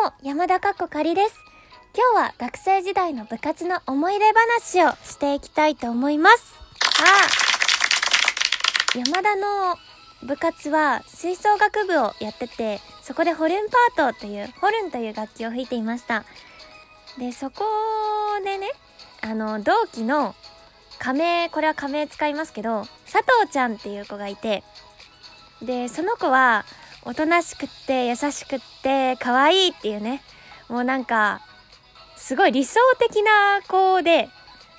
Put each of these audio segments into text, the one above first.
も、山田かっこかりです。今日は学生時代の部活の思い出話をしていきたいと思います。さあ、山田の部活は吹奏楽部をやってて、そこでホルンパートという、ホルンという楽器を吹いていました。で、そこでね、あの、同期の仮名、これは仮名使いますけど、佐藤ちゃんっていう子がいて、で、その子は、おとなしくって、優しくって、可愛いっていうね、もうなんか、すごい理想的な子で、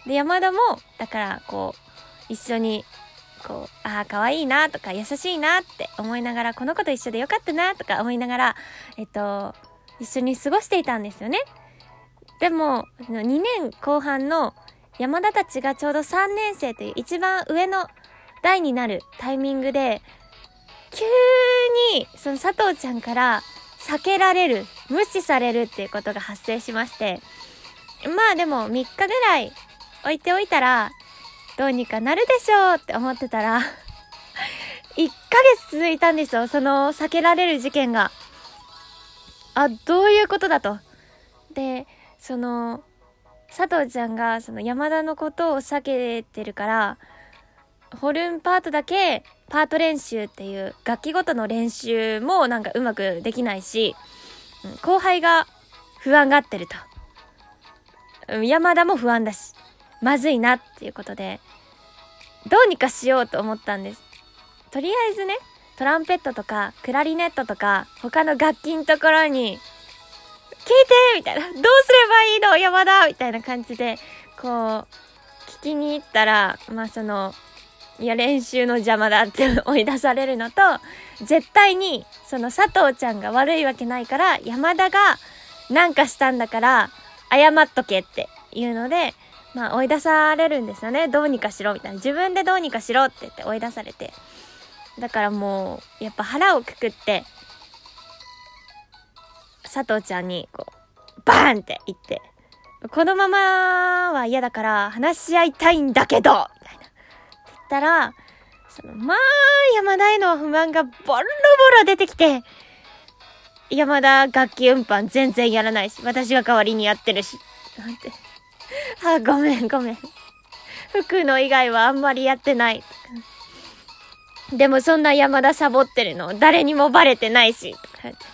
で、山田も、だから、こう、一緒に、こう、ああ、可愛いなとか、優しいなって思いながら、この子と一緒でよかったなとか思いながら、えっと、一緒に過ごしていたんですよね。でも、2年後半の山田たちがちょうど3年生という一番上の代になるタイミングで、急に、その佐藤ちゃんから避けられる、無視されるっていうことが発生しまして、まあでも3日ぐらい置いておいたら、どうにかなるでしょうって思ってたら、1ヶ月続いたんですよ、その避けられる事件が。あ、どういうことだと。で、その、佐藤ちゃんがその山田のことを避けてるから、ホルンパートだけパート練習っていう楽器ごとの練習もなんかうまくできないし、後輩が不安がってると。山田も不安だし、まずいなっていうことで、どうにかしようと思ったんです。とりあえずね、トランペットとかクラリネットとか他の楽器のところに、聞いてみたいな。どうすればいいの？山田みたいな感じで、こう、聞きに行ったら、まあその、いや練習の邪魔だって追い出されるのと、絶対に、その佐藤ちゃんが悪いわけないから、山田がなんかしたんだから、謝っとけっていうので、まあ追い出されるんですよね。どうにかしろみたいな。自分でどうにかしろって言って追い出されて。だからもう、やっぱ腹をくくって、佐藤ちゃんに、こう、バーンって言って、このままは嫌だから話し合いたいんだけどみたいな。ったら、その、まあ、山田への不満がボロボロ出てきて、山田楽器運搬全然やらないし、私が代わりにやってるし。なんて。あ、ごめんごめん。服の以外はあんまりやってない。でもそんな山田サボってるの誰にもバレてないし。とか言って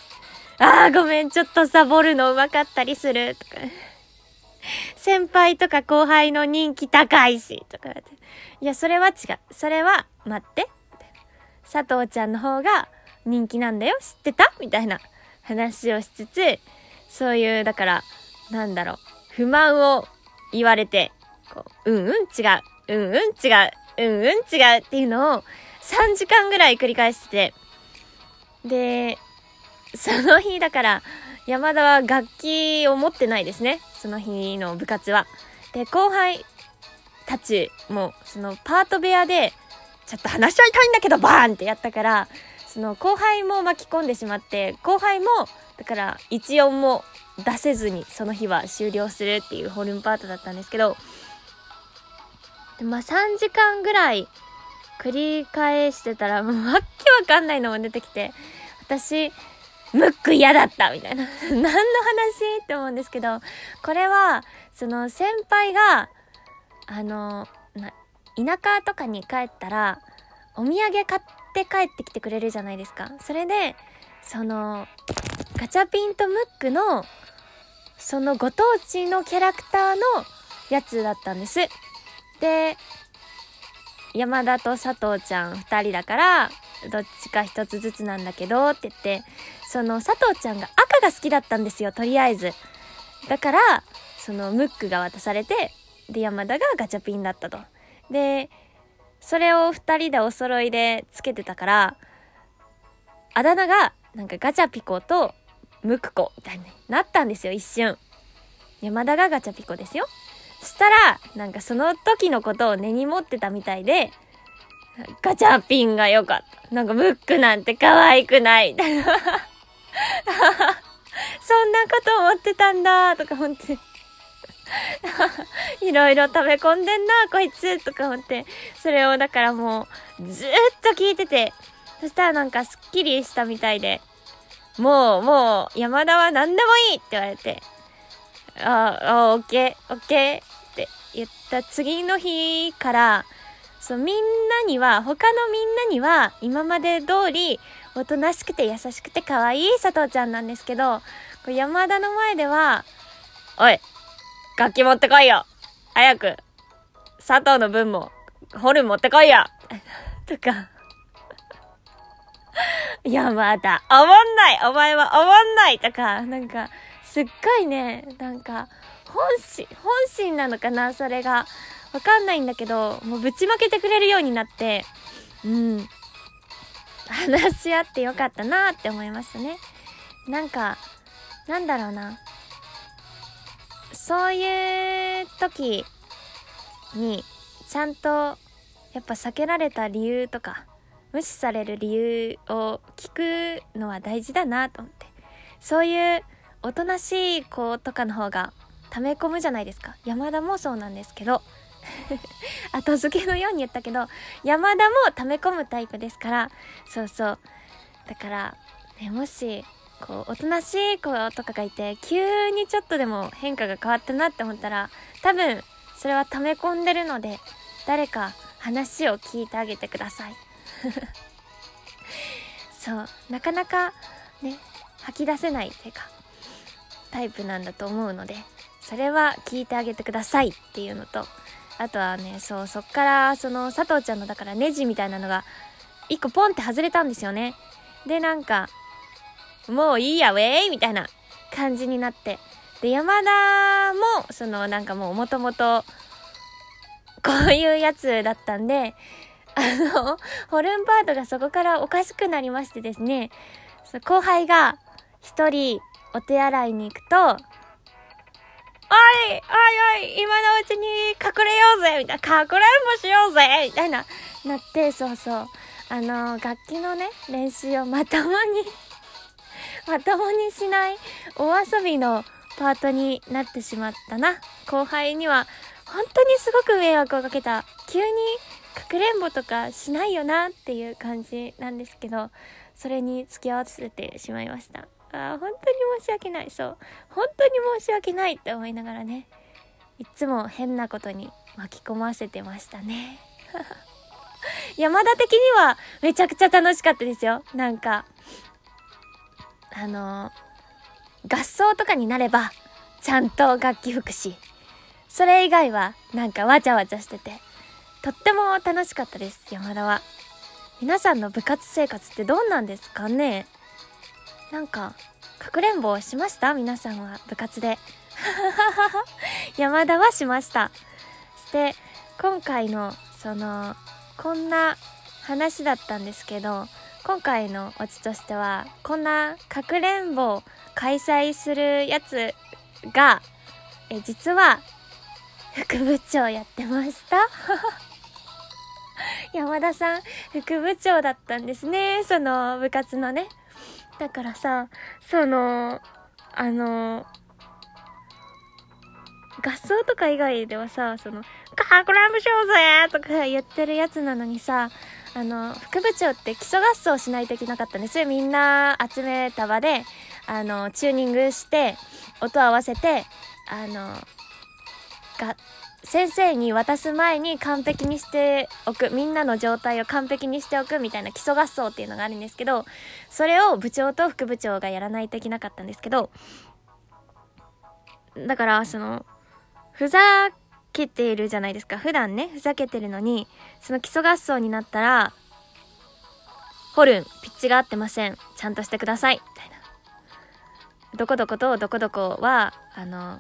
ああ、ごめん、ちょっとサボるの上手かったりする。とか。先輩とか後輩の人気高いし。とか言って。いや、それは違う。それは、待って。佐藤ちゃんの方が人気なんだよ。知ってた？みたいな話をしつつ、そういう、だから、なんだろう。不満を言われて、こう、うんうん違う。うんうん違う。うんうん違うっていうのを3時間ぐらい繰り返してて、で、その日だから、山田は楽器を持ってないですね。その日の部活は。で、後輩たちも、そのパート部屋で、ちょっと話し合いたいんだけど、バーンってやったから、その後輩も巻き込んでしまって、後輩も、だから一音も出せずに、その日は終了するっていうホルンパートだったんですけど、でまあ3時間ぐらい繰り返してたら、もうわっけわかんないのも出てきて、私、ムック嫌だったみたいな。何の話？って思うんですけど、これは、その先輩が、あの、田舎とかに帰ったら、お土産買って帰ってきてくれるじゃないですか。それで、その、ガチャピンとムックの、そのご当地のキャラクターのやつだったんです。で、山田と佐藤ちゃん二人だから、どっちか一つずつなんだけどって言って、その佐藤ちゃんが赤が好きだったんですよ、とりあえず。だから、そのムックが渡されて、で、山田がガチャピンだったと。で、それを二人でお揃いでつけてたから、あだ名が、なんかガチャピコとムクコみたいになったんですよ、一瞬。山田がガチャピコですよ。そしたら、なんかその時のことを根に持ってたみたいで、ガチャピンが良かった。なんかムックなんて可愛くない。そんなこと思ってたんだ、とか思って。いろいろ食べ込んでんな、こいつ、とか思って。それをだからもう、ずっと聞いてて。そしたらなんかすっきりしたみたいで。もう、もう、山田は何でもいいって言われて、ああ、オッケー、オッケーって言った次の日から、そう、みんなには、他のみんなには、今まで通り、おとなしくて優しくて可愛い佐藤ちゃんなんですけど、山田の前では、おい、楽器持ってこいよ。早く。佐藤の分も、ホルン持ってこいよ。とか。山田、おもんない。お前はおもんない。とか、なんか、すっごいね、なんか、本心、本心なのかなそれが。わかんないんだけど、もうぶちまけてくれるようになって、うん。話し合ってよかったなって思いましたね。なんか、なんだろうな。そういう時に、ちゃんと、やっぱ避けられた理由とか、無視される理由を聞くのは大事だなと思って。そういうおとなしい子とかの方が溜め込むじゃないですか。山田もそうなんですけど。後付けのように言ったけど、山田も溜め込むタイプですから、そうそう。だから、ね、もし、こう、おとなしい子とかがいて、急にちょっとでも変化が変わったなって思ったら、多分、それは溜め込んでるので、誰か話を聞いてあげてください。そう、なかなかね、吐き出せないっていうか、タイプなんだと思うので、それは聞いてあげてくださいっていうのと、あとはね、そう、そっから、その、佐藤ちゃんの、だからネジみたいなのが、一個ポンって外れたんですよね。で、なんか、もういいや、ウェイみたいな感じになって。で、山田も、その、なんかもう、もともと、こういうやつだったんで、あの、ホルンパートがそこからおかしくなりましてですね、後輩が一人お手洗いに行くと、おいおいおい今のうちに隠れようぜみたいな、隠れんぼしようぜみたいな、なって、そうそう。あの、楽器のね、練習をまともに まともにしないお遊びのパートになってしまったな。後輩には、本当にすごく迷惑をかけた。急にかくれんぼとかしないよなっていう感じなんですけど、それに付き合わせてしまいました。あ本当に申し訳ない。そう。本当に申し訳ないって思いながらね、いつも変なことに巻き込ませてましたね。山田的にはめちゃくちゃ楽しかったですよ。なんか、あの合奏とかになれば、ちゃんと楽器吹くし、それ以外はなんかわちゃわちゃしてて、とっても楽しかったです、山田は。皆さんの部活生活ってどうなんですかね？なんか、かくれんぼしました？皆さんは部活で。山田はしました。して、今回の、その、こんな話だったんですけど、今回のオチとしては、こんなかくれんぼ開催するやつが、え、実は、副部長やってました？山田さん、副部長だったんですね。その部活のね。だからさ、その、あの、合奏とか以外ではさ、その、カークラムしようぜとか言ってるやつなのにさ、あの、副部長って基礎合奏しないといけなかったんですよ。みんな集めた場で、あの、チューニングして、音合わせて、あの、が、先生に渡す前に完璧にしておく、みんなの状態を完璧にしておくみたいな基礎合奏っていうのがあるんですけど、それを部長と副部長がやらないといけなかったんですけど、だから、その、ふざけているじゃないですか。普段ね、ふざけてるのに、その基礎合奏になったら、ホルン、ピッチが合ってません。ちゃんとしてください。みたいな。どこどことどこどこは、あの、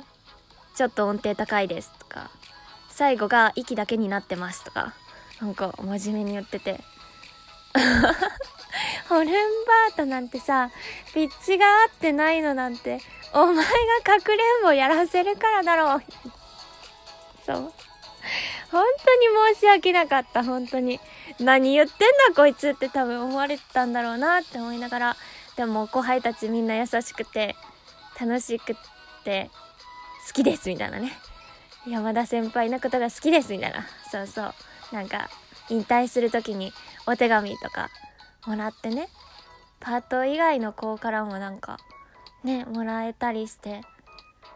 ちょっと音程高いですとか、最後が息だけになってますとか、なんか真面目に言ってて。ホルンバートなんてさ、ピッチが合ってないのなんて、お前がかくれんぼやらせるからだろう。そう。本当に申し訳なかった、本当に。何言ってんだこいつって多分思われてたんだろうなって思いながら、でも後輩たちみんな優しくて、楽しくて、好きですみたいなね。山田先輩のことが好きですみたいな。そうそう。なんか、引退する時にお手紙とかもらってね。パート以外の子からもなんか、ね、もらえたりして。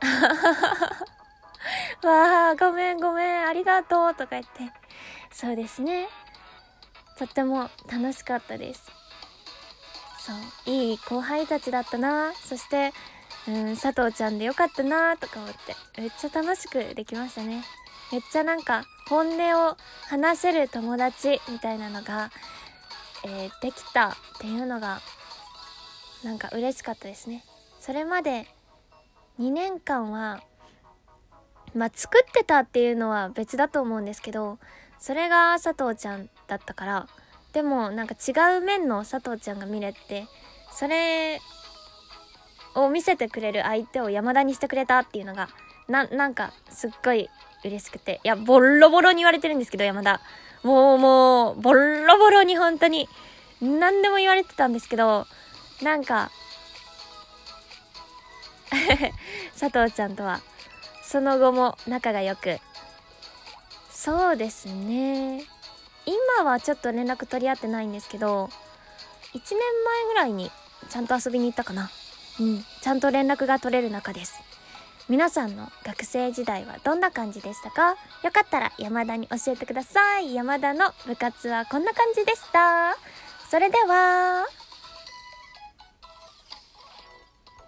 わあ、ごめんごめん、ありがとうとか言って。そうですね。とっても楽しかったです。そう、いい後輩たちだったな。そして、うん、佐藤ちゃんでよかったなとか思って、めっちゃ楽しくできましたね。めっちゃなんか、本音を話せる友達みたいなのが、えー、できたっていうのが、なんか嬉しかったですね。それまで2年間は、まあ、作ってたっていうのは別だと思うんですけど、それが佐藤ちゃんだったから、でもなんか違う面の佐藤ちゃんが見れて、それを見せてくれる相手を山田にしてくれたっていうのが、な、なんかすっごい嬉しくて。いや、ボロボロに言われてるんですけど、山田。もうもう、ボロボロに本当に、何でも言われてたんですけど、なんか 佐藤ちゃんとは、その後も仲が良く。そうですね。今はちょっと連絡取り合ってないんですけど、1年前ぐらいにちゃんと遊びに行ったかな。うん、ちゃんと連絡が取れる中です。皆さんの学生時代はどんな感じでしたか？よかったら山田に教えてください。山田の部活はこんな感じでした。それでは、